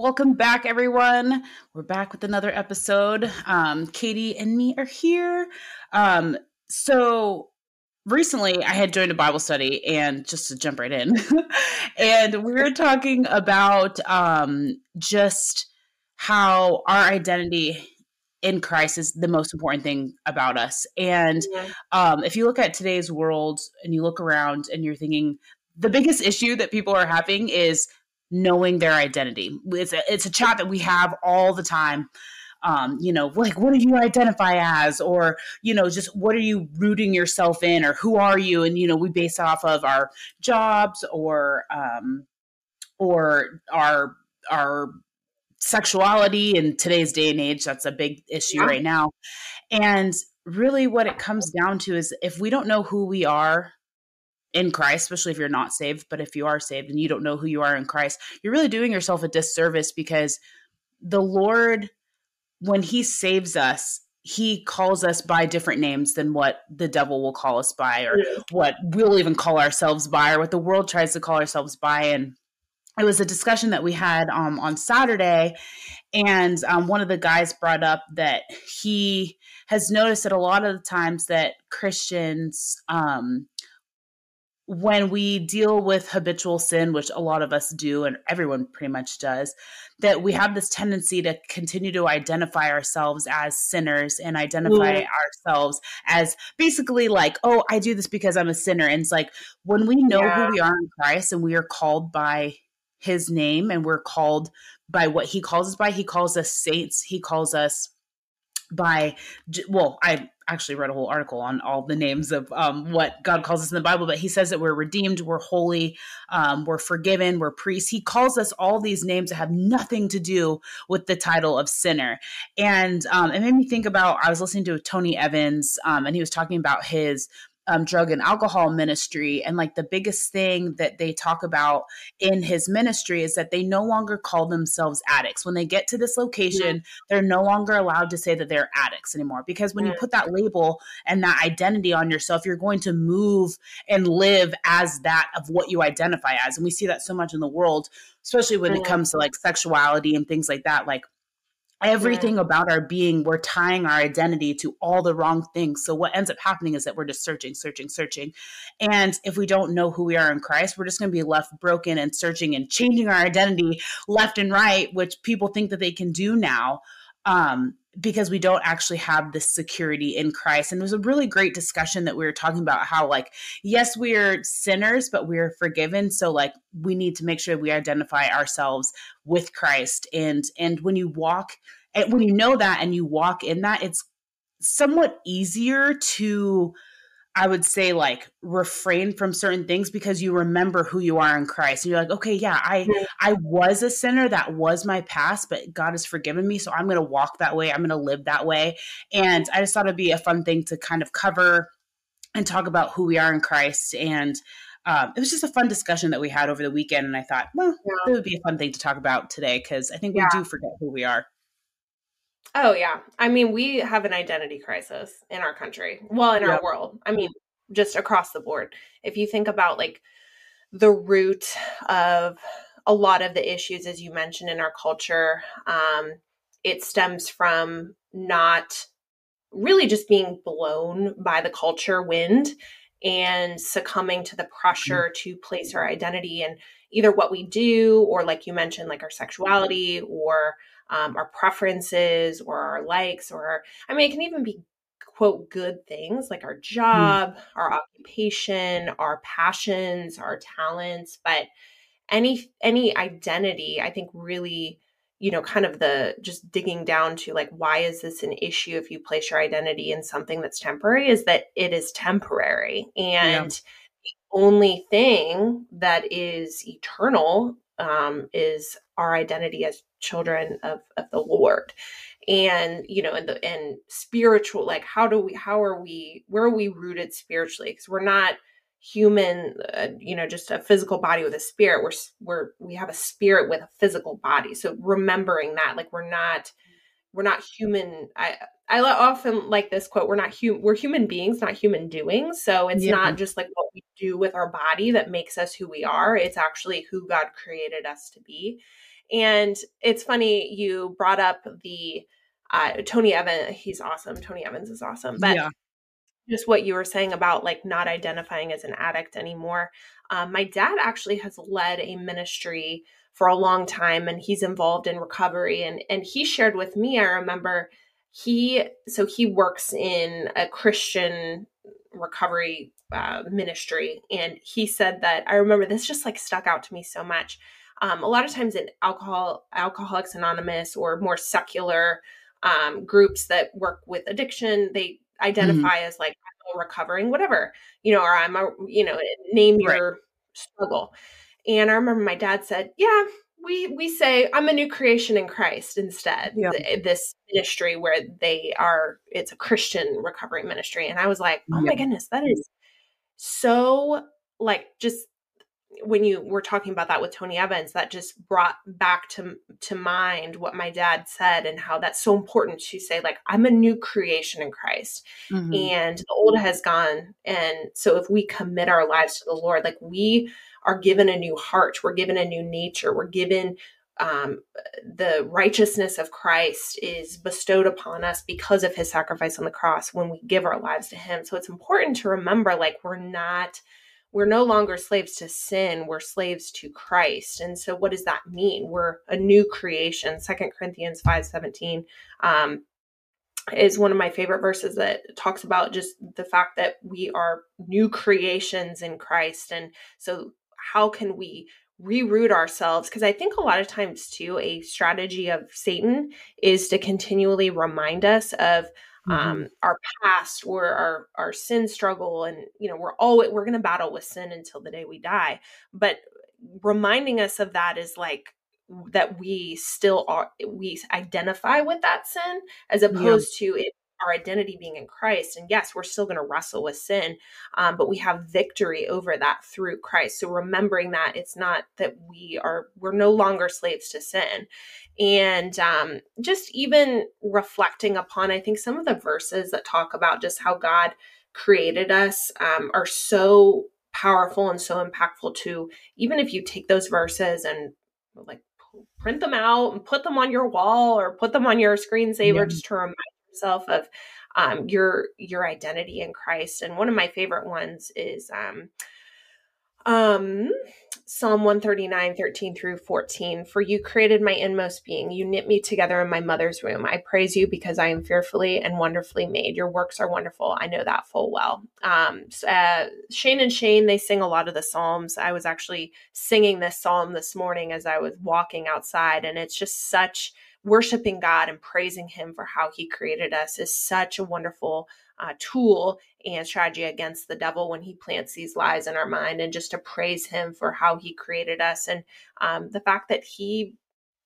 Welcome back, everyone. We're back with another episode. Um, Katie and me are here. Um, so recently I had joined a Bible study and just to jump right in, and we were talking about um, just how our identity in Christ is the most important thing about us. And um, if you look at today's world and you look around and you're thinking, the biggest issue that people are having is knowing their identity. It's a, it's a chat that we have all the time. Um, you know, like what do you identify as, or you know, just what are you rooting yourself in, or who are you? And you know, we base off of our jobs or um, or our our sexuality in today's day and age. That's a big issue yeah. right now. And really, what it comes down to is if we don't know who we are in Christ, especially if you're not saved, but if you are saved and you don't know who you are in Christ, you're really doing yourself a disservice because the Lord, when He saves us, He calls us by different names than what the devil will call us by, or yeah. what we'll even call ourselves by, or what the world tries to call ourselves by. And it was a discussion that we had um, on Saturday, and um, one of the guys brought up that he has noticed that a lot of the times that Christians um, when we deal with habitual sin, which a lot of us do, and everyone pretty much does, that we have this tendency to continue to identify ourselves as sinners and identify mm-hmm. ourselves as basically like, oh, I do this because I'm a sinner. And it's like when we know yeah. who we are in Christ and we are called by his name and we're called by what he calls us by, he calls us saints, he calls us by well i actually read a whole article on all the names of um, what god calls us in the bible but he says that we're redeemed we're holy um, we're forgiven we're priests. He calls us all these names that have nothing to do with the title of sinner. And um, it made me think about i was listening to tony evans um, and he was talking about his um, drug and alcohol ministry. And like the biggest thing that they talk about in his ministry is that they no longer call themselves addicts. When they get to this location, yeah. they're no longer allowed to say that they're addicts anymore. Because when yeah. you put that label and that identity on yourself, you're going to move and live as that of what you identify as. And we see that so much in the world, especially when yeah. it comes to like sexuality and things like that. Like, everything yeah. about our being we're tying our identity to all the wrong things so what ends up happening is that we're just searching searching searching and if we don't know who we are in christ we're just going to be left broken and searching and changing our identity left and right which people think that they can do now um, because we don't actually have this security in Christ. And it was a really great discussion that we were talking about how, like, yes, we are sinners, but we are forgiven. So, like, we need to make sure we identify ourselves with Christ. And and when you walk, and when you know that and you walk in that, it's somewhat easier to I would say like refrain from certain things because you remember who you are in Christ. And you're like, okay, yeah, I I was a sinner. That was my past, but God has forgiven me. So I'm gonna walk that way. I'm gonna live that way. And I just thought it'd be a fun thing to kind of cover and talk about who we are in Christ. And um, it was just a fun discussion that we had over the weekend. And I thought, well, yeah. it would be a fun thing to talk about today because I think we yeah. do forget who we are. Oh yeah. I mean, we have an identity crisis in our country. Well, in yep. our world. I mean, just across the board. If you think about like the root of a lot of the issues as you mentioned in our culture, um, it stems from not really just being blown by the culture wind and succumbing to the pressure mm-hmm. to place our identity in either what we do or like you mentioned like our sexuality or um, our preferences or our likes or i mean it can even be quote good things like our mm. job mm. our occupation our passions our talents but any any identity i think really you know kind of the just digging down to like why is this an issue if you place your identity in something that's temporary is that it is temporary and yeah. the only thing that is eternal um, is our identity as children of, of the Lord. And, you know, and the, and spiritual, like, how do we, how are we, where are we rooted spiritually? Because we're not human, uh, you know, just a physical body with a spirit. We're, we're, we have a spirit with a physical body. So remembering that, like, we're not, we're not human. I, I often like this quote, we're not human, we're human beings, not human doings. So it's yeah. not just like what we do with our body that makes us who we are. It's actually who God created us to be And it's funny you brought up the uh, Tony Evans. He's awesome. Tony Evans is awesome. But yeah. just what you were saying about like not identifying as an addict anymore. Um, my dad actually has led a ministry for a long time and he's involved in recovery and and he shared with me i remember he so he works in a christian recovery uh, ministry and he said that i remember this just like stuck out to me so much um, a lot of times in alcohol alcoholics anonymous or more secular um, groups that work with addiction they mm-hmm. identify mm-hmm. as like recovering whatever you know or i'm a you know name your struggle and i remember my dad said yeah we we say i'm a new creation in christ instead yeah. this ministry where they are it's a christian recovery ministry and i was like oh yeah. my goodness that is so like just when you were talking about that with Tony Evans, that just brought back to to mind what my dad said and how that's so important to say, like, I'm a new creation in Christ. Mm-hmm. And the old has gone. And so if we commit our lives to the Lord, like we are given a new heart, we're given a new nature, we're given um, the righteousness of Christ is bestowed upon us because of his sacrifice on the cross when we give our lives to him. So it's important to remember like we're not we're no longer slaves to sin we're slaves to christ. And so what does that mean? We're a new creation. Second corinthians 5 17 um, is one of my favorite verses that talks about just the fact that we are new creations in christ. And so how can we reroute ourselves? Because i think a lot of times too a strategy of satan is to continually remind us of mm-hmm. um, our past or our our sin struggle and you know we're all we're going to battle with sin until the day we die but reminding us of that is like that we still are we identify with that sin as opposed yeah. to it our identity being in Christ. And yes, we're still going to wrestle with sin, um, but we have victory over that through Christ. So remembering that it's not that we are, we're no longer slaves to sin. And um, just even reflecting upon, I think some of the verses that talk about just how God created us um, are so powerful and so impactful to even if you take those verses and like print them out and put them on your wall or put them on your screensaver yeah. just to remind yourself of um, your your identity in Christ. And one of my favorite ones is um, um, Psalm 139, 13 through 14. For you created my inmost being. You knit me together in my mother's womb. I praise you because I am fearfully and wonderfully made. Your works are wonderful. I know that full well. Um, uh, Shane and Shane, they sing a lot of the Psalms. I was actually singing this Psalm this morning as I was walking outside, and it's just such worshiping God and praising Him for how He created us is such a wonderful uh, tool and strategy against the devil when he plants these lies in our mind, and just to praise Him for how He created us and um, the fact that He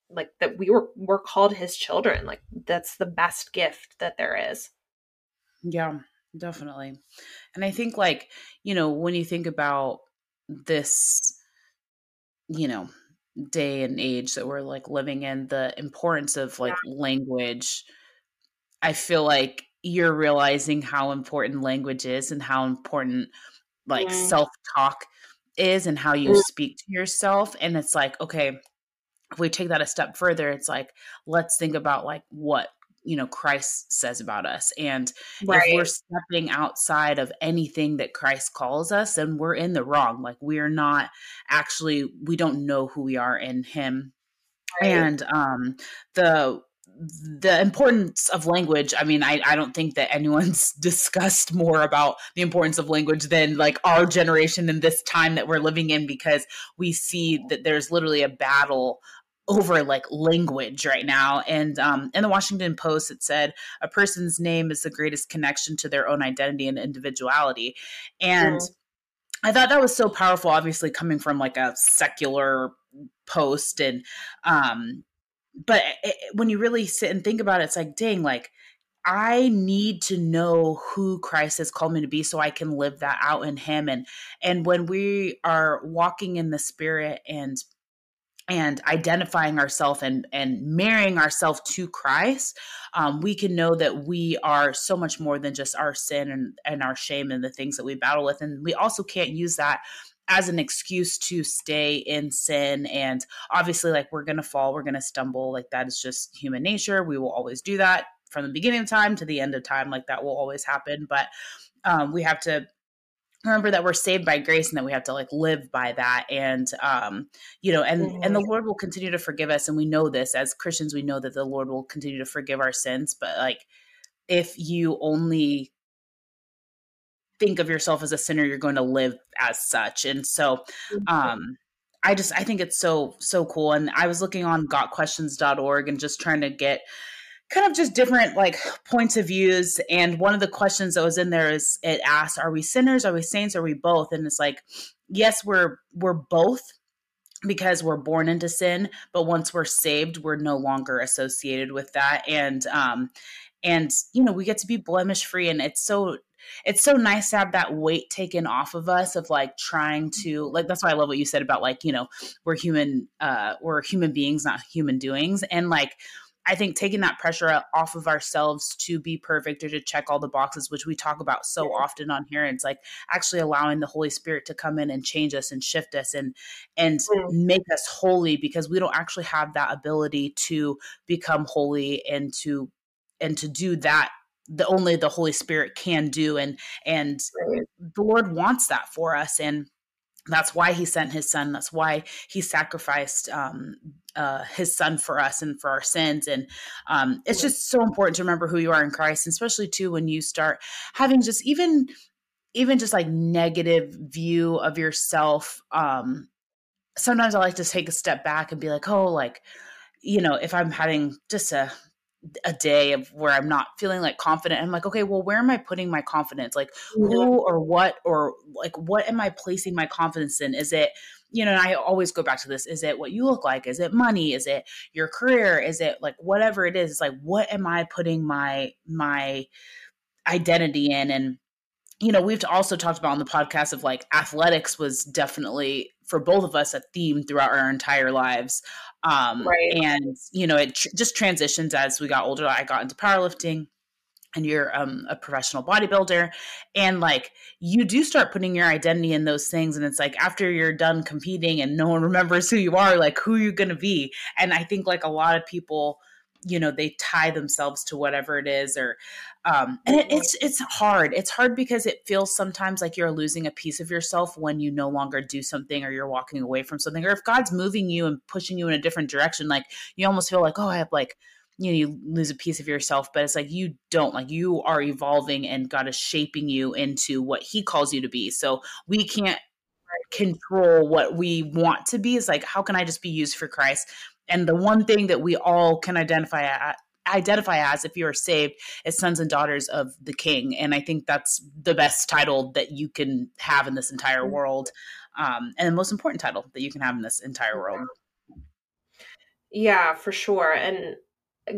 like that we were we're called his children like that's the best gift that there is. Yeah definitely. And i think like you know when you think about this you know day and age that we're like living in the importance of like yeah. language i feel like you're realizing how important language is and how important like mm. self-talk is and how you mm. speak to yourself and it's like okay if we take that a step further it's like let's think about like what you know Christ says about us and right. if we're stepping outside of anything that Christ calls us then we're in the wrong like we're not actually we don't know who we are in him right. and um the the importance of language i mean I, I don't think that anyone's discussed more about the importance of language than like our generation in this time that we're living in because we see that there's literally a battle over like language right now and um, in the washington post it said a person's name is the greatest connection to their own identity and individuality and i thought that was so powerful obviously coming from like a secular post and um but it, when you really sit and think about it it's like dang like I need to know who Christ has called me to be so I can live that out in him and and when we are walking in the spirit and and identifying ourselves and and marrying ourselves to Christ, um, we can know that we are so much more than just our sin and, and our shame and the things that we battle with. And we also can't use that as an excuse to stay in sin. And obviously like we're to fall we're to stumble. Like that is just human nature. We will always do that from the beginning of time to the end of time. Like that will always happen. But um, we have to remember that we're saved by grace and that we have to like live by that and um you know and mm-hmm. and the mm-hmm. lord will continue to forgive us and we know this as christians we know that the lord will continue to forgive our sins but like if you only think of yourself as a sinner you're going to live as such and so mm-hmm. um i just i think it's so so cool and i was looking on gotquestions.org and just trying to get kind of just different like points of views and one of the questions that was in there is it asks are we sinners? Are we saints? Are we both? And it's like yes we're we're both because we're born into sin but once we're saved we're no longer associated with that. And um and you know we get to be blemish free and it's so it's so nice to have that weight taken off of us of like trying to like that's why I love what you said about like you know we're human uh we're human beings not human doings. And like I think taking that pressure off of ourselves to be perfect or to check all the boxes, which we talk about so often on here, it's like actually allowing the Holy Spirit to come in and change us and shift us and and make us holy because we don't actually have that ability to become holy and to and to do that the only the holy spirit can do and and right. the lord wants that for us and that's why he sent his son that's why he sacrificed um, uh, his son for us and for our sins. And um, it's just so important to remember who you are in christ and especially too when you start having just even even just like negative view of yourself um, sometimes i like to take a step back and be like oh like you know if i'm having just a a day of where I'm not feeling like confident. I'm like, okay, well, where am I putting my confidence? Like who or what or like what am I placing my confidence in? Is it, you know, and I always go back to this. Is it what you look like? Is it money? Is it your career? Is it like whatever it is? It's like what am I putting my my identity in? And you know, we've also talked about on the podcast of like athletics was definitely for both of us a theme throughout our entire lives. Um, right. And, you know, it tr- just transitions as we got older. I got into powerlifting and you're um, a professional bodybuilder and like you do start putting your identity in those things and it's like after you're done competing and no one remembers who you are like who you're going to be and i think like a lot of people you know they tie themselves to whatever it is or um and it, it's it's hard. It's hard because it feels sometimes like you're losing a piece of yourself when you no longer do something or you're walking away from something. Or if god's moving you and pushing you in a different direction like you almost feel like oh i have like you know you lose a piece of yourself. But it's like you don't. Like you are evolving and god is shaping you into what he calls you to be. So we can't control what we want to be. Is like how can i just be used for christ? And the one thing that we all can identify at, identify as if you are saved as sons and daughters of the king and i think that's the best title that you can have in this entire mm. world um, and the most important title that you can have in this entire world yeah for sure and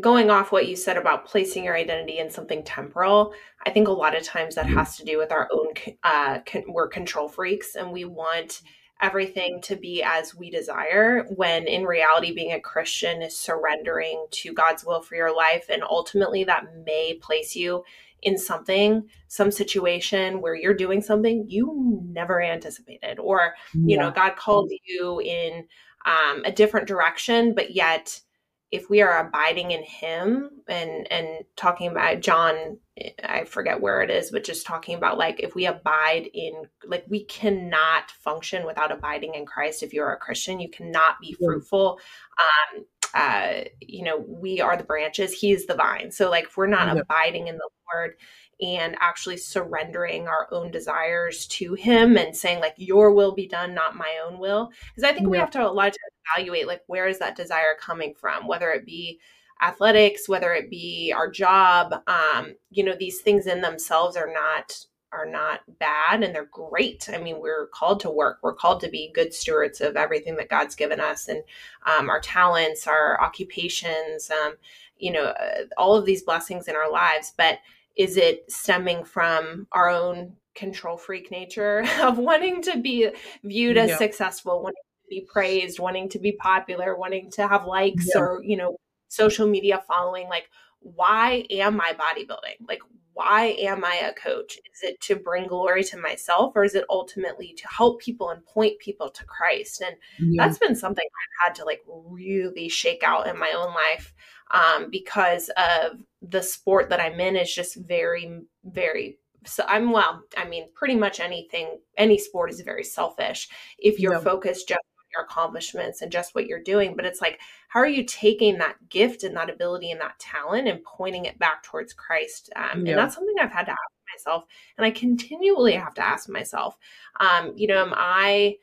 going off what you said about placing your identity in something temporal i think a lot of times that mm-hmm. has to do with our own uh, con- we're control freaks and we want everything to be as we desire when in reality being a christian is surrendering to god's will for your life and ultimately that may place you in something some situation where you're doing something you never anticipated or you yeah. know god called you in um, a different direction but yet if we are abiding in him and and talking about john i forget where it is but just talking about like if we abide in like we cannot function without abiding in christ. If you're a christian you cannot be fruitful. Um uh you know we are the branches. He is the vine. So like if we're not yeah. abiding in the lord and actually surrendering our own desires to him and saying like your will be done not my own will because i think yeah. we have to a lot of times evaluate like where is that desire coming from? Whether it be athletics whether it be our job um you know these things in themselves are not are not bad and they're great. I mean we're called to work. We're called to be good stewards of everything that god's given us and um, our talents our occupations um, you know uh, all of these blessings in our lives. But is it stemming from our own control freak nature of wanting to be viewed as successful wanting be praised, wanting to be popular, wanting to have likes yeah. or, you know, social media following. Like, why am I bodybuilding? Like, why am I a coach? Is it to bring glory to myself or is it ultimately to help people and point people to Christ? And yeah. that's been something I've had to like really shake out in my own life um, because of the sport that I'm in is just very, very so I'm well, I mean, pretty much anything, any sport is very selfish if you're yeah. focused just your accomplishments and just what you're doing. But it's like, how are you taking that gift and that ability and that talent and pointing it back towards Christ? Um, yeah. And that's something I've had to ask myself, and I continually have to ask myself, um, you know, am I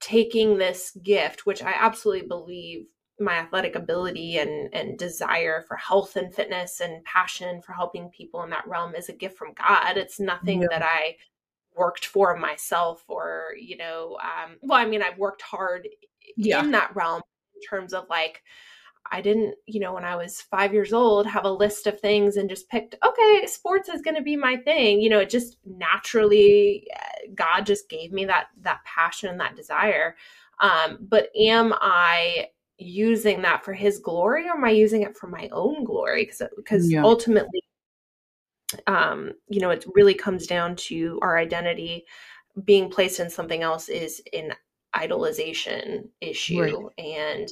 taking this gift, which I absolutely believe my athletic ability and and desire for health and fitness and passion for helping people in that realm is a gift from God. It's nothing yeah. that I worked for myself or you know um, well i mean i've worked hard yeah. in that realm in terms of like i didn't you know when i was five years old have a list of things and just picked okay sports is going to be my thing you know it just naturally eh, god just gave me that that passion and that desire um, but am i using that for his glory or am i using it for my own glory because because yeah. ultimately um you know it really comes down to our identity being placed in something else is an idolization issue right. and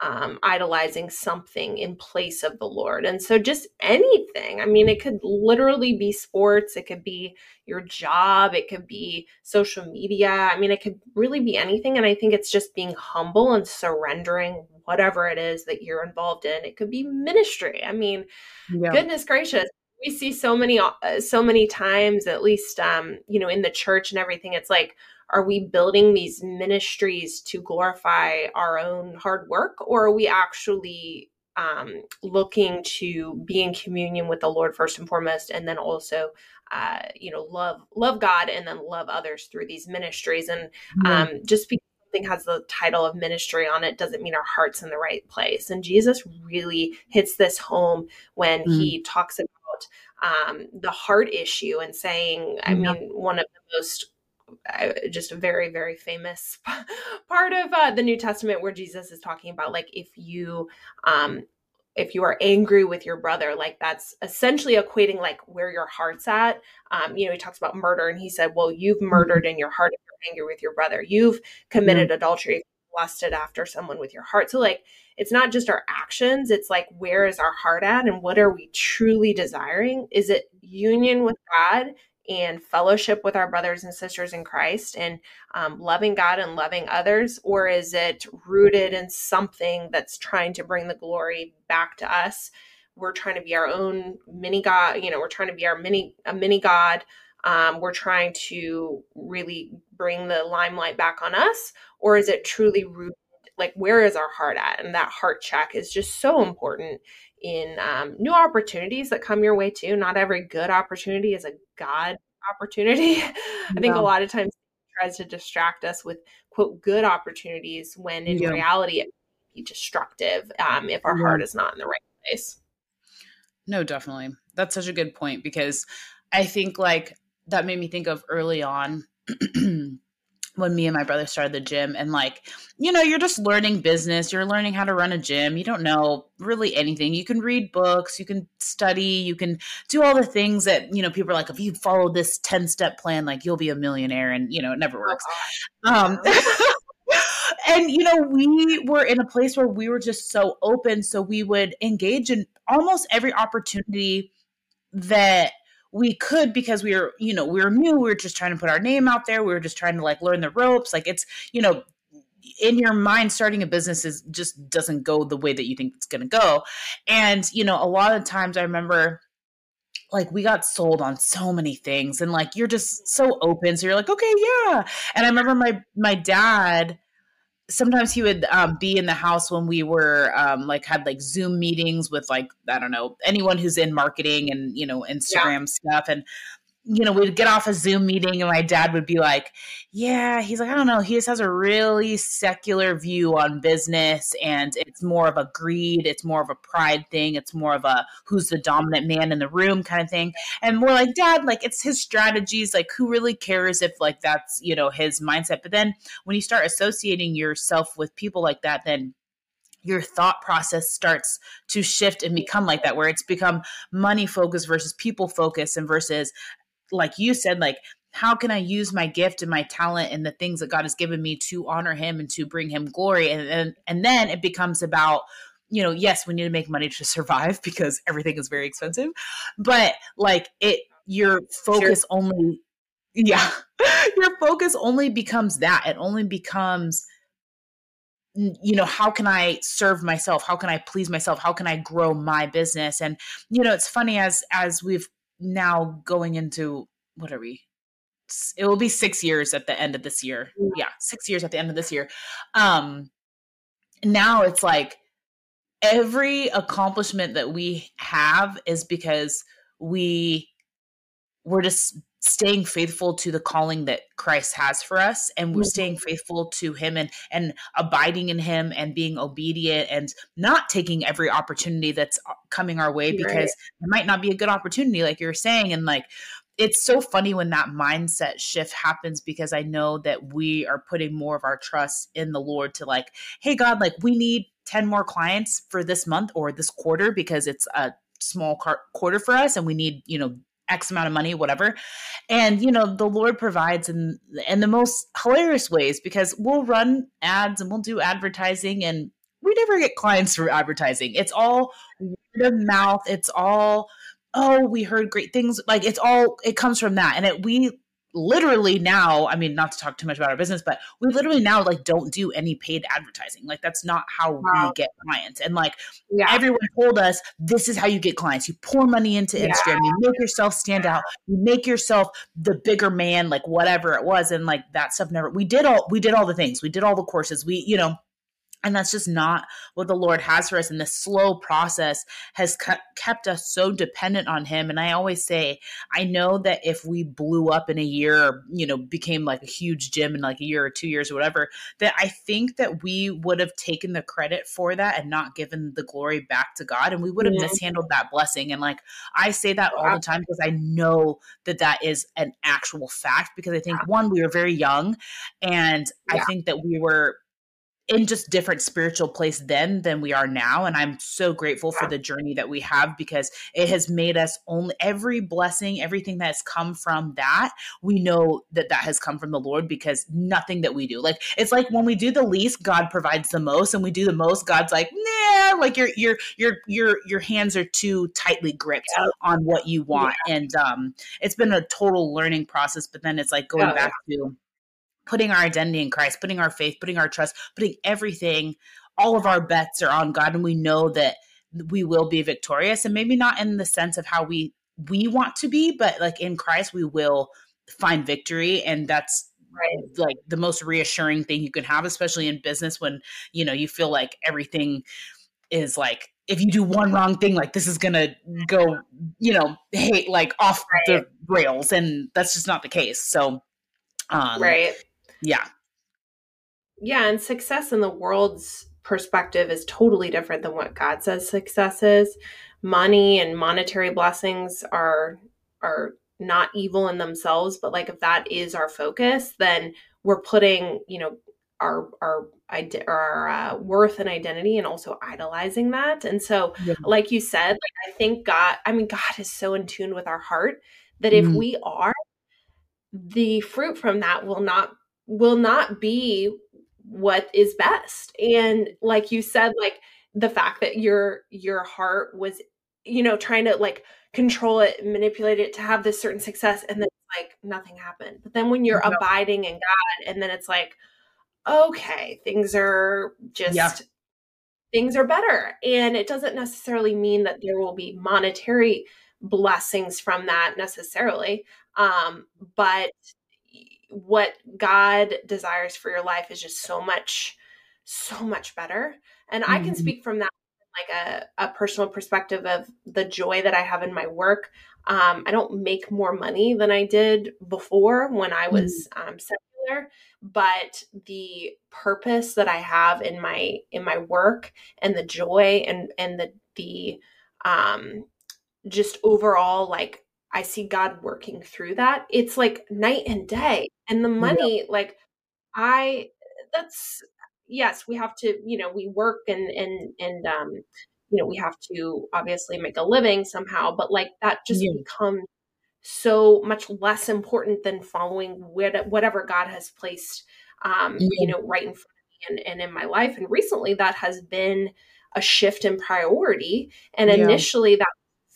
um, idolizing something in place of the Lord. And so, just anything. I mean, it could literally be sports, it could be your job, it could be social media. I mean, it could really be anything. And I think it's just being humble and surrendering whatever it is that you're involved in. It could be ministry. I mean, yeah. goodness gracious. We see so many, uh, so many times, at least, um, you know, in the church and everything. It's like, are we building these ministries to glorify our own hard work or are we actually um, looking to be in communion with the lord first and foremost and then also uh, you know love love god and then love others through these ministries and um, just because something has the title of ministry on it doesn't mean our heart's in the right place and jesus really hits this home when mm. he talks about um, the heart issue and saying i mean one of the most just a very very famous part of uh, the new testament where jesus is talking about like if you um if you are angry with your brother like that's essentially equating like where your heart's at. Um you know he talks about murder and he said well you've mm-hmm. murdered in your heart if you're angry with your brother. You've committed adultery lusted after someone with your heart so like it's not just our actions it's like where is our heart at and what are we truly desiring is it union with god and fellowship with our brothers and sisters in Christ and um, loving God and loving others? Or is it rooted in something that's trying to bring the glory back to us? We're trying to be our own mini God, you know, we're trying to be our mini, a mini God. Um, we're trying to really bring the limelight back on us, or is it truly rooted? Like, where is our heart at? And that heart check is just so important in um, new opportunities that come your way too. Not every good opportunity is a God opportunity. I think a lot of times tries to distract us with quote good opportunities when in yeah. reality it be destructive um, if our yeah. heart is not in the right place. No, definitely. That's such a good point because I think like that made me think of early on when me and my brother started the gym and like you know you're just learning business you're learning how to run a gym you don't know really anything. You can read books you can study you can do all the things that you know people are like if you follow this 10 step plan like you'll be a millionaire and you know it never works. Um and you know we were in a place where we were just so open so we would engage in almost every opportunity that we could because we were, you know, we were new. We were just trying to put our name out there. We were just trying to like learn the ropes. Like it's, you know, in your mind starting a business is just doesn't go the way that you think it's going to go and you know a lot of times i remember like we got sold on so many things and like you're just so open so you're like okay yeah and i remember my my dad sometimes he would um, be in the house when we were um, like had like zoom meetings with like i don't know anyone who's in marketing and you know instagram yeah. stuff and you know, we'd get off a Zoom meeting and my dad would be like, Yeah, he's like, I don't know. He just has a really secular view on business and it's more of a greed, it's more of a pride thing, it's more of a who's the dominant man in the room kind of thing. And we're like, Dad, like it's his strategies. Like, who really cares if like that's, you know, his mindset? But then when you start associating yourself with people like that, then your thought process starts to shift and become like that where it's become money focus versus people focus and versus like you said like how can I use my gift and my talent and the things that God has given me to honor him and to bring him glory? And and, and then it becomes about you know yes we need to make money to survive because everything is very expensive but like it your focus sure. only yeah your focus only becomes that. It only becomes you know how can i serve myself? How can i please myself? How can i grow my business? And you know it's funny as as we've now going into what are we? It will be six years at the end of this year. Yeah six years at the end of this year. Um now it's like every accomplishment that we have is because we we're just staying faithful to the calling that Christ has for us and we're mm-hmm. staying faithful to him and and abiding in him and being obedient and not taking every opportunity that's uh, coming our way because right. it might not be a good opportunity like you're saying and like it's so funny when that mindset shift happens because I know that we are putting more of our trust in the Lord to like hey God like we need 10 more clients for this month or this quarter because it's a small car- quarter for us and we need you know X amount of money, whatever. And you know, the Lord provides in in the most hilarious ways because we'll run ads and we'll do advertising and we never get clients through advertising. It's all word of mouth. It's all, oh, we heard great things. Like it's all it comes from that. And it we literally now i mean not to talk too much about our business but we literally now like don't do any paid advertising. Like that's not how wow. we get clients. And like yeah. everyone told us this is how you get clients. You pour money into yeah. instagram. You make yourself stand out. You make yourself the bigger man like whatever it was. And like that stuff never we did all we did all the things. We did all the courses. We you know and that's just not what the lord has for us. And the slow process has kept us so dependent on him. And i always say i know that if we blew up in a year or you know became like a huge gym in like a year or two years or whatever that i think that we would have taken the credit for that and not given the glory back to god. And we would have yeah. mishandled that blessing. And like i say that all the time because i know that that is an actual fact because i think one we were very young. And yeah. i think that we were in just different spiritual place then than we are now and i'm so grateful for the journey that we have because it has made us only every blessing everything that's come from that we know that that has come from the lord because nothing that we do like it's like when we do the least god provides the most and we do the most god's like nah like your your your your your hands are too tightly gripped yeah. on what you want yeah. and um it's been a total learning process but then it's like going back to putting our identity in Christ, putting our faith, putting our trust, putting everything, all of our bets are on God, and we know that we will be victorious. And maybe not in the sense of how we we want to be, but like in Christ, we will find victory, and that's right. like the most reassuring thing you can have, especially in business when you know you feel like everything is like if you do one wrong thing, like this is gonna go, you know, hate like off right. the rails, and that's just not the case. So, um, right yeah. Yeah, and success in the world's perspective is totally different than what God says success is. Money and monetary blessings are are not evil in themselves, but like if that is our focus, then we're putting, you know, our our our uh, worth and identity and also idolizing that. And so, yeah. like you said, like I think God, I mean, God is so in tune with our heart that if mm. we are, the fruit from that will not will not be what is best and like you said like the fact that your your heart was you know trying to like control it manipulate it to have this certain success and then like nothing happened but then when you're no. abiding in god and then it's like okay things are just yeah. things are better and it doesn't necessarily mean that there will be monetary blessings from that necessarily um but what God desires for your life is just so much, so much better. And mm-hmm. I can mm-hmm. speak from that like a, a personal perspective of the joy that I have in my work. Um, I don't make more money than I did before when I was mm-hmm. um, secular, but the purpose that I have in my in my work and the joy and and the the um, just overall like I see God working through that. It's like night and day. And the money, like I that's yes, we have to, you know, we work and and and um, you know, we have to obviously make a living somehow, but like that just yeah. becomes so much less important than following whatever God has placed, um, yeah. you know, right in front of me and, and in my life. And recently, that has been a shift in priority. And yeah. initially, that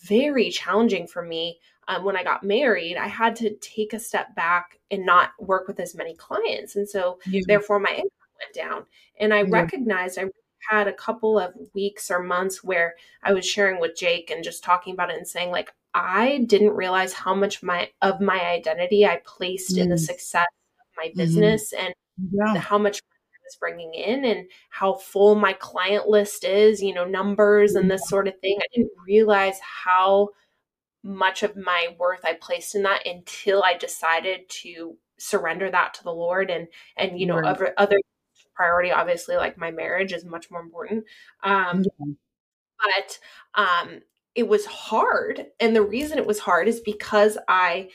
very challenging for me. Um, when I got married, I had to take a step back and not work with as many clients. And so, yeah. therefore, my income went down. And I recognized I had a couple of weeks or months where I was sharing with Jake and just talking about it and saying, like, I didn't realize how much my of my identity I placed mm. in the mm. success of my mm-hmm. business mm-hmm. and yeah. how much I was bringing in and how full my client list is, you know, numbers and this sort of thing. I didn't realize how much of my worth I placed in that until I decided to surrender that to the Lord and and you know right. other other priority obviously like my marriage is much more important um yeah. but um it was hard. And the reason it was hard is because I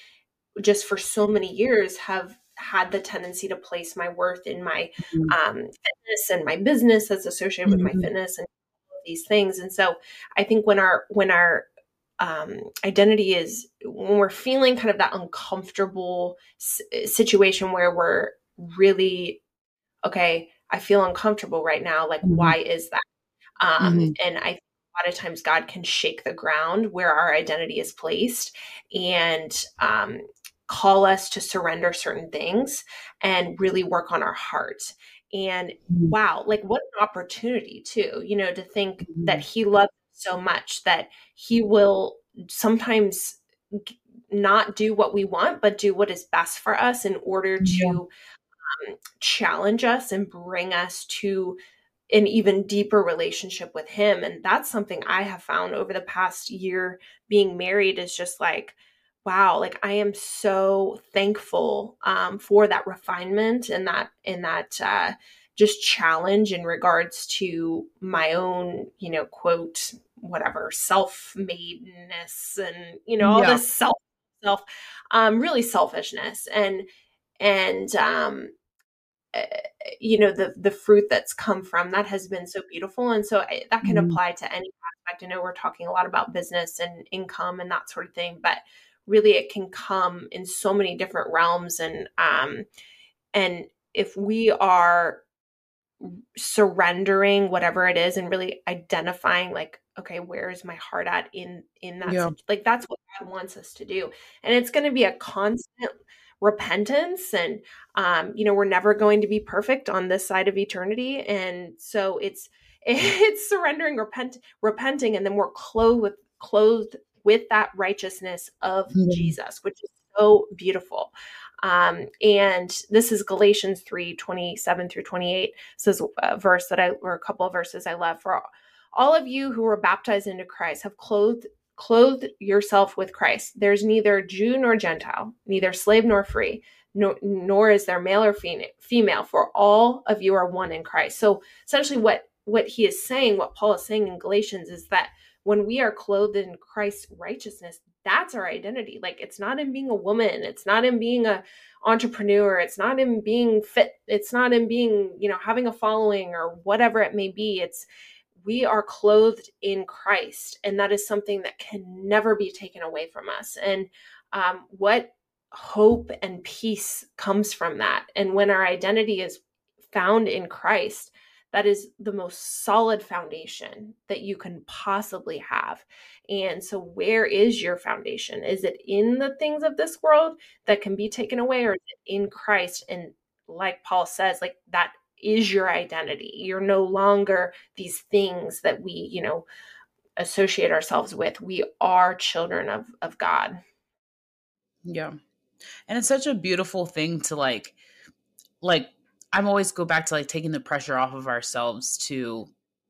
just for so many years have had the tendency to place my worth in my mm-hmm. um, fitness and my business that's associated mm-hmm. with my mm-hmm. fitness and these things. And so I think when our when our um, identity is when we're feeling kind of that uncomfortable s- situation where we're really okay, I feel uncomfortable right now. Like, mm-hmm. why is that? Um, mm-hmm. And I lot of times God can shake the ground where our identity is placed and um, call us to surrender certain things and really work on our heart. And mm-hmm. wow, like what an opportunity, too, you know, to think mm-hmm. that He loves so much that He will sometimes not do what we want, but do what is best for us in order to yeah. um, challenge us and bring us to an even deeper relationship with him and that's something i have found over the past year being married is just like wow like i am so thankful um, for that refinement and that in that uh, just challenge in regards to my own you know quote whatever self-madeness and you know all yeah. this self self um really selfishness and and um you know the the fruit that's come from that has been so beautiful and so I, that can mm-hmm. apply to any aspect i know we're talking a lot about business and income and that sort of thing but really it can come in so many different realms and um and if we are surrendering whatever it is and really identifying like okay where is my heart at in in that yeah. like that's what god wants us to do and it's going to be a constant repentance and um, you know we're never going to be perfect on this side of eternity and so it's it's surrendering repent repenting and then we're clothed with clothed with that righteousness of mm-hmm. jesus which is so beautiful um, and this is galatians 3 27 through 28 this is a verse that i or a couple of verses i love for all of you who were baptized into christ have clothed Clothe yourself with Christ. There's neither Jew nor Gentile, neither slave nor free, nor, nor is there male or female, for all of you are one in Christ. So essentially, what what he is saying, what Paul is saying in Galatians, is that when we are clothed in Christ's righteousness, that's our identity. Like it's not in being a woman, it's not in being a entrepreneur, it's not in being fit, it's not in being, you know, having a following or whatever it may be. It's we are clothed in Christ, and that is something that can never be taken away from us. And um, what hope and peace comes from that. And when our identity is found in Christ, that is the most solid foundation that you can possibly have. And so, where is your foundation? Is it in the things of this world that can be taken away, or is it in Christ? And like Paul says, like that is your identity. You're no longer these things that we, you know, associate ourselves with. We are children of of God. Yeah. And it's such a beautiful thing to like like I'm always go back to like taking the pressure off of ourselves to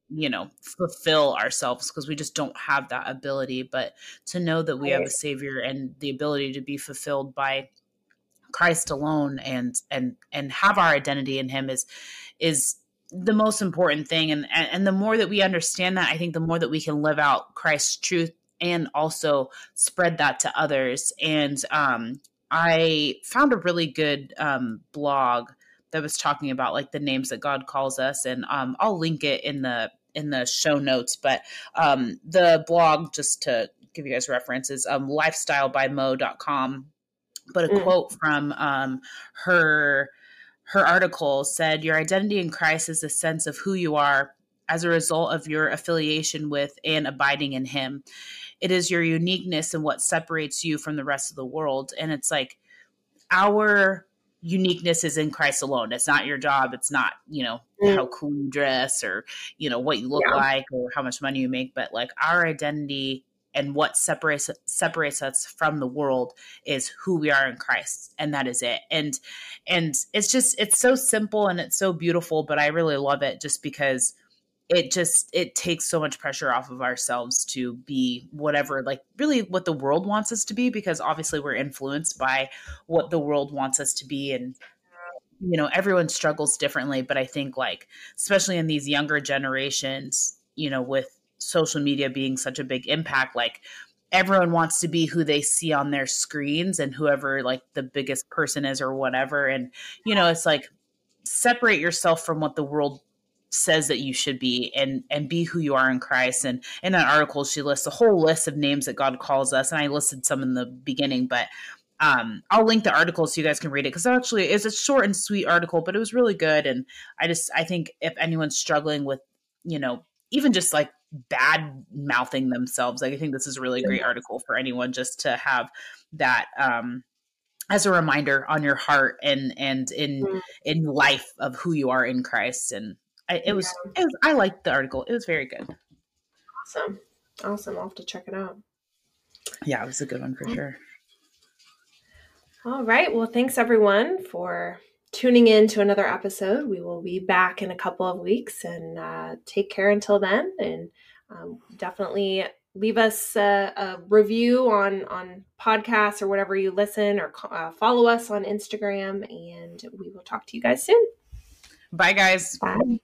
you know fulfill ourselves because we just don't have that ability but to know that we have a savior and the ability to be fulfilled by Christ alone and and and have our identity in him is is the most important thing and and the more that we understand that I think the more that we can live out Christ's truth and also spread that to others and um I found a really good um blog that was talking about like the names that God calls us, and um, I'll link it in the in the show notes. But um, the blog, just to give you guys references, um, lifestylebymo.com. But a mm. quote from um, her her article said, "Your identity in Christ is a sense of who you are." As a result of your affiliation with and abiding in Him, it is your uniqueness and what separates you from the rest of the world. And it's like our uniqueness is in Christ alone. It's not your job. It's not, you know, mm. how cool you dress or, you know, what you look yeah. like or how much money you make, but like our identity and what separates separates us from the world is who we are in Christ and that is it. And and it's just it's so simple and it's so beautiful, but I really love it just because it just it takes so much pressure off of ourselves to be whatever like really what the world wants us to be because obviously we're influenced by what the world wants us to be and you know everyone struggles differently but i think like especially in these younger generations you know with social media being such a big impact like everyone wants to be who they see on their screens and whoever like the biggest person is or whatever. And you know it's like separate yourself from what the world says that you should be and and be who you are in Christ. And in that article she lists a whole list of names that God calls us and I listed some in the beginning but um I'll link the article so you guys can read it because actually it's a short and sweet article but it was really good. And I just I think if anyone's struggling with you know even just like bad mouthing themselves like I think this is a really great article for anyone just to have that um as a reminder on your heart and and in mm. in life of who you are in Christ and I, it, was, it was I liked the article. It was very good. Awesome. Awesome. I'll have to check it out. Yeah, it was a good one for sure. All right. Well, thanks everyone for tuning in to another episode. We will be back in a couple of weeks and uh, take care until then. And um, definitely leave us a, a, review on on podcasts or whatever you listen or uh, follow us on Instagram. And we will talk to you guys soon. Bye, guys. Bye.